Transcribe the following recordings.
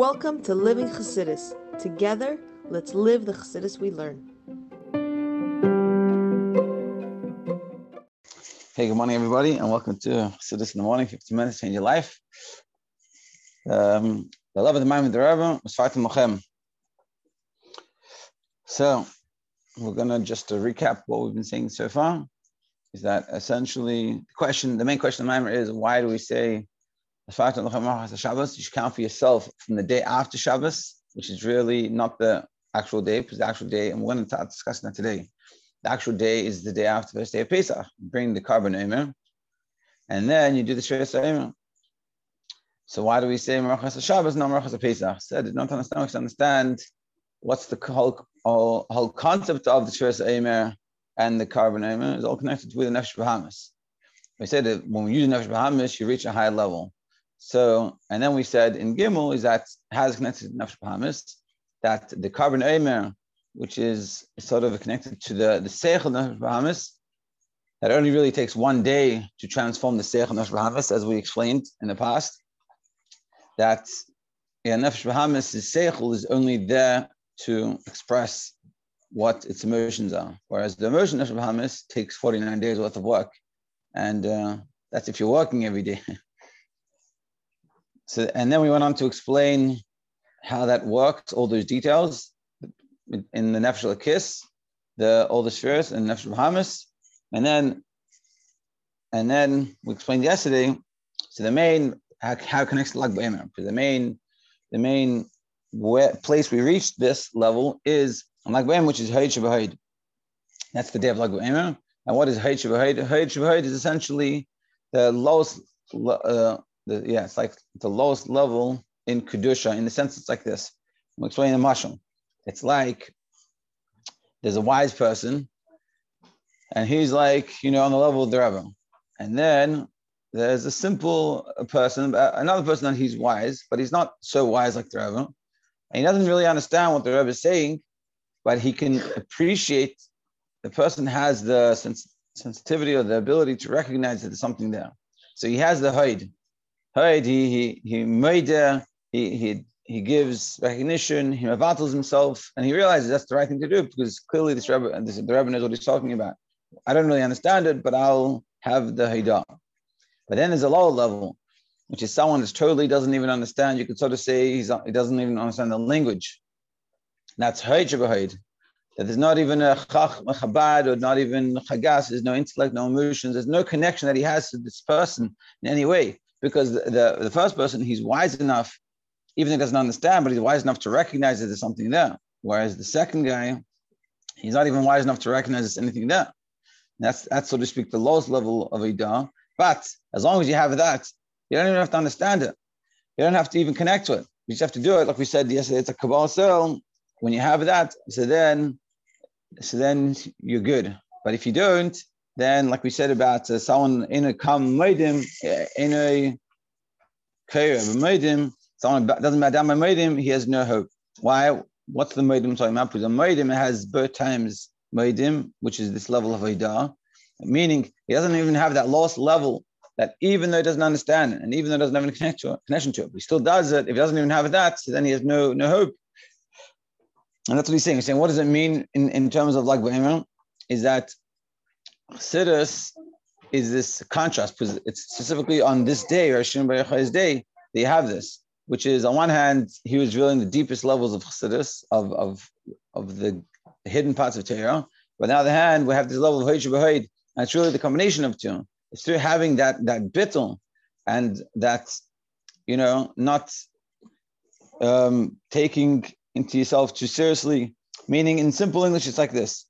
Welcome to Living Chassidus. Together, let's live the Chassidus we learn. Hey, good morning, everybody, and welcome to Chassidus in the morning. 15 minutes change your life. Um, the love of the mind with the Rebbe Usfartem Lachem. So, we're going to just to recap what we've been saying so far. Is that essentially the question? The main question of the Mimer is why do we say Shabbos, you should count for yourself from the day after Shabbos, which is really not the actual day, because the actual day, and we're going to start discussing that today. The actual day is the day after the first day of Pesach. You bring the korban eh, omer, and then you do the Shreya Omer. So why do we say Marachas Shabbos, not Marachas Pesach? So don't understand, we understand what's the whole, whole, whole concept of the Shreya Omer and the korban eh, omer is all connected with the Nefesh Bahamis. We said that when we use the Nefesh Bahamis, you reach a higher level. So, and then we said in Gimel is that has connected to Nefesh Bahamis, that the korban Omer, which is sort of connected to the, the Seichel Nefesh Bahamis, that only really takes one day to transform the Seichel Nefesh Bahamis, as we explained in the past, that yeah, Nefesh Bahamis' Seichel is only there to express what its emotions are, whereas the emotion Nefesh Bahamis takes 49 days worth of work. And uh, that's if you're working every day. So, and then we went on to explain how that works, all those details in the Nefesh Kiss, the all the spheres and Nefesh Bahamis, and then and then we explained yesterday. So the main how, how connects to Lag B'Omer. The main the main where, place we reached this level is on Lag B'Omer, which is Hayid Shabahid. That's the day of Lag B'Omer. And what is Hayid Shabahid? Shabahid is essentially the lowest uh, the, yeah, it's like the lowest level in Kedusha, in the sense it's like this. I'm explaining the mashal. It's like there's a wise person, and he's like, you know, on the level of the Rebbe. And then there's a simple person, uh, another person that he's wise, but he's not so wise like the Rebbe. And he doesn't really understand what the Rebbe is saying, but he can appreciate the person has the sens- sensitivity or the ability to recognize that there's something there. So he has the hide he he he made uh, he he he gives recognition, he battles himself, and he realizes that's the right thing to do because clearly this Rebbe, this, the Rebbe knows what he's talking about. I don't really understand it, but I'll have the Haidah. But then there's a lower level, which is someone that totally doesn't even understand. You could sort of say he's, he doesn't even understand the language. That's Haid That there's not even a chach, a or not even chagas. There's no intellect, no emotions. There's no connection that he has to this person in any way because the, the, first person, he's wise enough, even if he doesn't understand, but he's wise enough to recognize that there's something there. Whereas the second guy, he's not even wise enough to recognize there's anything there. That's, that's so to speak, the lowest level of Idah. But as long as you have that, you don't even have to understand it. You don't have to even connect to it. You just have to do it. Like we said yesterday, it's a Kabbalas Ol. When you have that, so then, so then you're good. But if you don't, then, like we said about uh, someone in a kam moedim, uh, in a moedim, someone doesn't matter moedim, he has no hope. Why? What's the moedim talking about? Because the moedim has birth times moedim, which is this level of idah, meaning he doesn't even have that lost level that even though he doesn't understand and even though he doesn't have any connection to it, connection to it, he still does it. If he doesn't even have that, then he has no no hope. And that's what he's saying. He's saying, what does it mean in, in terms of like Is that Chassidus is this contrast because it's specifically on this day, or Rosh Hashanah day, they have this, which is on one hand, he was revealing the deepest levels of Chassidus, of, of, of the hidden parts of Torah. But on the other hand, we have this level of Hoyd and it's really the combination of two. It's through having that that bittul and that, you know, not um, taking into yourself too seriously. Meaning, in simple English, it's like this: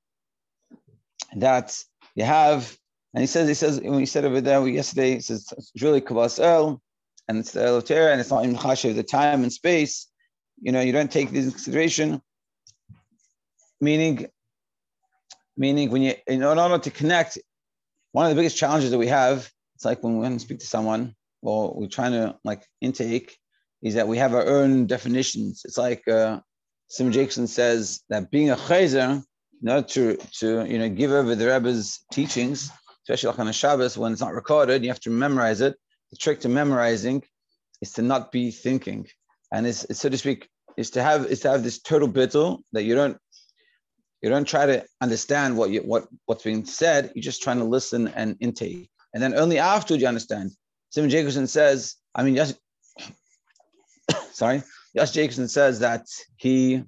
that you have, and he says, he says, when he said over there yesterday, he says it's really Kabbalah El, and it's the El and it's not in Chashiv, the time and space. You know, you don't take this into consideration. Meaning, meaning when you, in order to connect, one of the biggest challenges that we have, it's like when we speak to someone, or we're trying to like intake, is that we have our own definitions. It's like uh, Simon Jacobson says that being a chayzer order to, to you know, give over the Rebbe's teachings, especially like on a Shabbos when it's not recorded, you have to memorize it. The trick to memorizing is to not be thinking. and it's, it's so to speak is to have is to have this total bittul that you don't you don't try to understand what you what what's being said. You're just trying to listen and intake, and then only after you understand. Simon Jacobson says, I mean, yes, sorry, Yes Jacobson says that he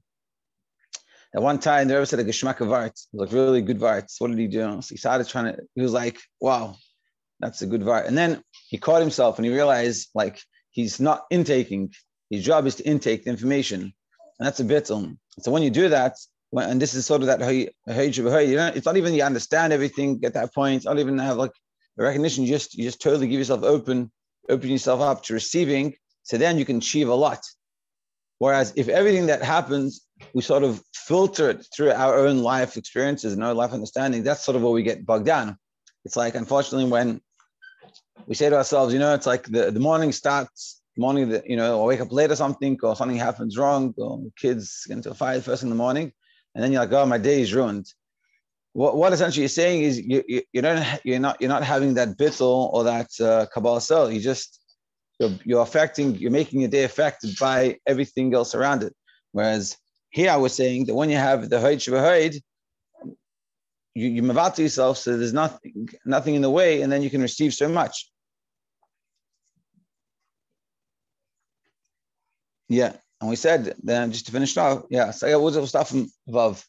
at one time the Rebbe said a geschmack of art, like really good art. What did he do? So he started trying to. He was like, wow, that's a good art. And then he caught himself and he realized like he's not intaking. His job is to intake the information, and that's a bit. Um, so when you do that, when, and this is sort of that you know, it's not even you understand everything at that point. It's not even have like the recognition. You just you just totally give yourself open, open yourself up to receiving. So then you can achieve a lot. Whereas if everything that happens, we sort of filter it through our own life experiences and our life understanding, that's sort of where we get bogged down. It's like, unfortunately, when we say to ourselves, you know, it's like the, the morning starts, morning that, you know, or wake up late or something, or something happens wrong, or kids get into a fight first in the morning, and then you're like, oh, my day is ruined. What, what essentially you're saying is you, you, you don't, you're not, you're not having that bittul or that uh, Kabbalas Ol. You just, you're, you're affecting, you're making your day affected by everything else around it. Whereas here I was saying that when you have the Haid Shabbat you, you move yourself so there's nothing, nothing in the way, and then you can receive so much. Yeah, and we said then just to finish off, yeah, so I was stuff from above.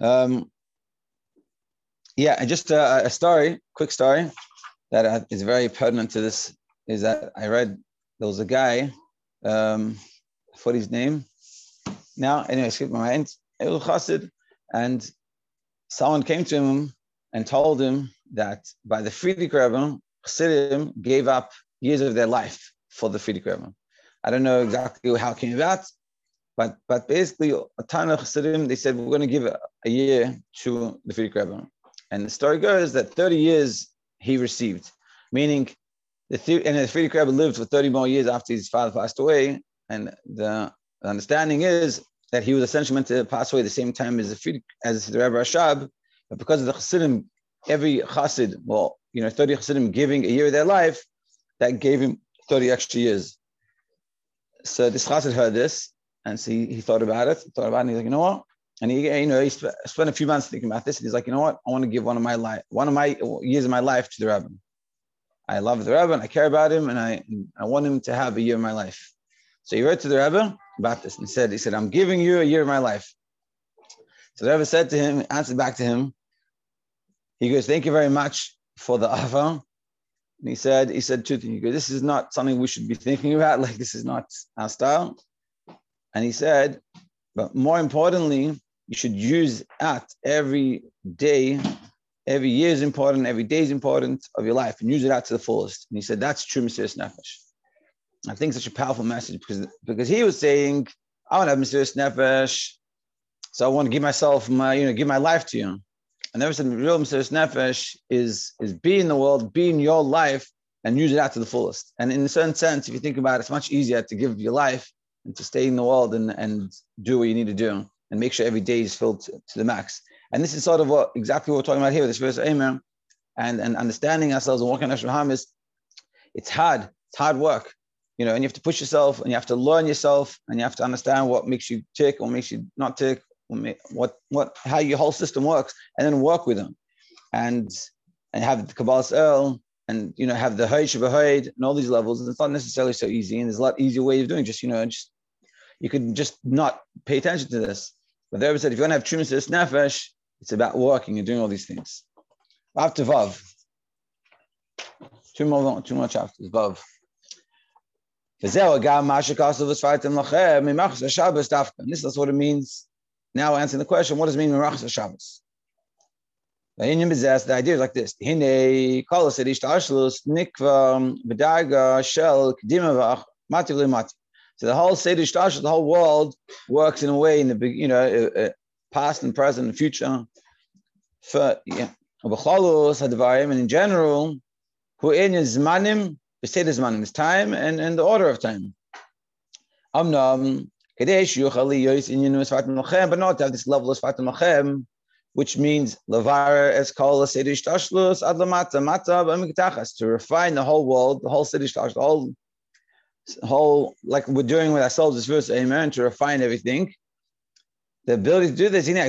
Um, yeah, and just a, a story, quick story that is very pertinent to this is that I read there was a guy, um, for his name now. Anyway, skip my mind. Chassid, and someone came to him and told him that by the Frierdiker Rebbe, Chassidim gave up years of their life for the Frierdiker Rebbe. I don't know exactly how it came about, but but basically, a ton of Chassidim, they said, we're going to give a, a year to the Frierdiker Rebbe. And the story goes that 30 years he received, meaning the theory, and the Frierdiker Rebbe lived for 30 more years after his father passed away. And the understanding is that he was essentially meant to pass away at the same time as the Friedrich, as the Rebbe Rashab, but because of the Chassidim, every Chassid, well, you know, 30 Chassidim giving a year of their life, that gave him 30 extra years. So this Chassid heard this, and so he, he thought about it, thought about it, and he's like, you know what? And he, you know, he sp- spent a few months thinking about this. And he's like, you know what? I want to give one of my life, one of my years of my life to the Rebbe. I love the Rebbe and I care about him, and I I want him to have a year of my life. So he wrote to the Rebbe about this and said, he said, I'm giving you a year of my life. So the Rebbe said to him, answered back to him. He goes, thank you very much for the offer. And he said, he said two things. He goes, this is not something we should be thinking about. Like this is not our style. And he said, but more importantly, you should use at every day, every year is important, every day is important of your life, and use it out to the fullest. And he said, that's true Mesiras Nefesh. I think such a powerful message because because he was saying, I want to have Mesiras Nefesh, so I want to give myself my, you know, give my life to you. I never said real Mesiras Nefesh is is be in the world, be in your life, and use it out to the fullest. And in a certain sense, if you think about it, it's much easier to give your life and to stay in the world and, and do what you need to do and make sure every day is filled to, to the max. And this is sort of what exactly what we're talking about here this verse Amen. And, and understanding ourselves and walking on is it's hard, it's hard work. You know, and you have to push yourself and you have to learn yourself and you have to understand what makes you tick, or makes you not tick, what what how your whole system works, and then work with them. And and have the Kabbalah Earl and you know have the Hayd Shabbat and all these levels. It's not necessarily so easy, and there's a lot easier way of doing. It. Just you know, just you could just not pay attention to this. But the Rebbe said, if you want to have tremendous nefesh, it's about working and doing all these things. After Vav, two more, two more chapters. Vav. This is what it means. Now answering the question, what does it mean Merachas Shabbos? The idea is like this. Hine nikva shel lemati. So the whole Seder Shtash, the whole world works in a way in the you know uh, uh, past and present and future. For yeah, and in general, who in zmanim, the Seder zmanim is time and, and the order of time. Amnam kadesh yuchali yois in yinu sfatim lachem, but not to have this level of sfatim lachem, which means levar es kol Seder Shtashlus ad lamata mata b'mikitachas to refine the whole world, the whole Seder Shtash, the whole whole, like we're doing with ourselves this verse, amen, to refine everything. The ability to do this, now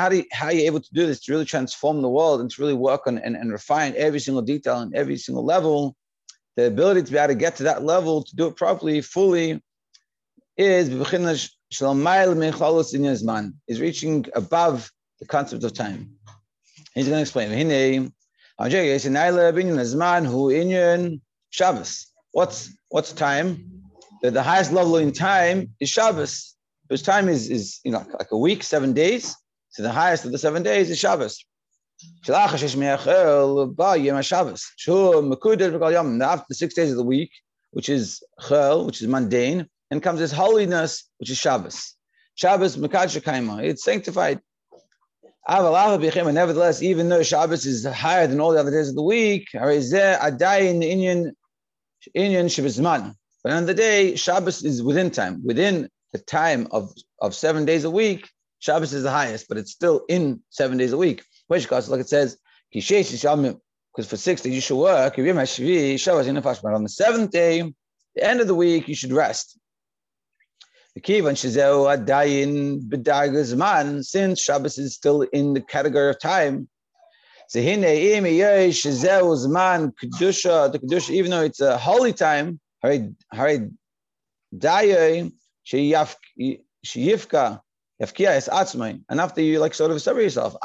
how, do you, how are you able to do this to really transform the world and to really work on and, and refine every single detail and every single level? The ability to be able to get to that level, to do it properly, fully, is is reaching above the concept of time. He's going to explain. What's what's time? The, the highest level in time is Shabbos. Because time is, is you know like a week, seven days. So the highest of the seven days is Shabbos. After the six days of the week, which is chel, which is mundane, and comes this holiness, which is Shabbos. Shabbos Mekadshakaima. It's sanctified. Nevertheless, even though Shabbos is higher than all the other days of the week, Inyan Inyan But on the day, Shabbos is within time, within the time of, of seven days a week. Shabbos is the highest, but it's still in seven days a week. Which because like it says, because for six days you should work. On the seventh day, the end of the week, you should rest. Since Shabbos is still in the category of time, even though it's a holy time, and after you like sort of separate yourself.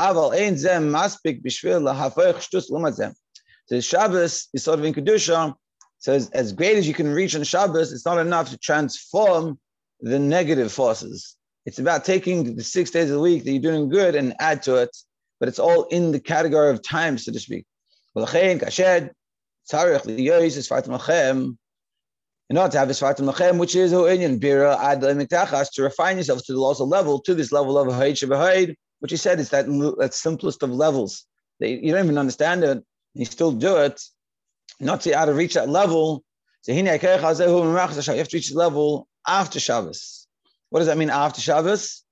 so Shabbos is sort of in Kedusha. So as, as great as you can reach on Shabbos, it's not enough to transform the negative forces. It's about taking the six days of the week that you're doing good and add to it, but it's all in the category of time, so to speak. In order to have a Sfartim Lachem, which is Bira Ad to refine yourself to the also level, to this level of Haid Shabahid, which he said is that, that simplest of levels. You don't even understand it, you still do it. Not to out of reach that level. So you have to reach the level after Shabbos. What does that mean after Shabbos?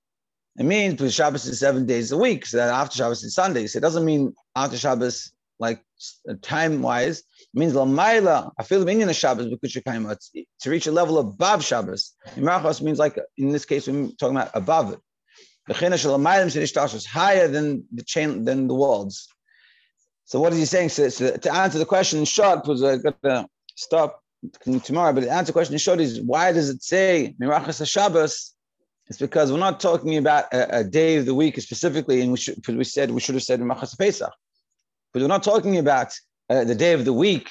It means because Shabbos is seven days a week, so that after Shabbos is Sundays. It doesn't mean after Shabbos like uh, time wise. It means lamaila. I feel the meaning of Shabbos to reach a level above Shabbos. Imrachos means like in this case we're talking about above it. Higher than the chain than the walls. So what is he saying? So, so to answer the question in short, because I got to stop tomorrow, but the answer the question short is why does it say Mirachas Shabbos? It's because we're not talking about a, a, day of the week specifically, and we should we said we should have said Mirachas Pesach, but we're not talking about uh, the day of the week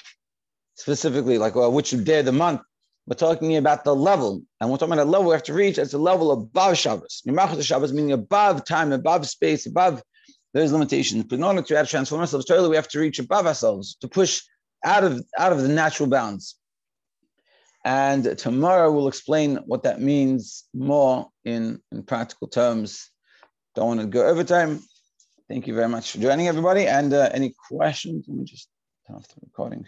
specifically, like which day of the month. We're talking about the level, and we're talking about a level we have to reach. It's a level above Shabbos. Mirachas Shabbos meaning above time, above space, above those limitations. But in order to transform ourselves totally, we have to reach above ourselves to push out of out of the natural bounds. And tomorrow we'll explain what that means more in, in practical terms. Don't want to go over time. Thank you very much for joining everybody. And uh, any questions? Let me just turn off the recording.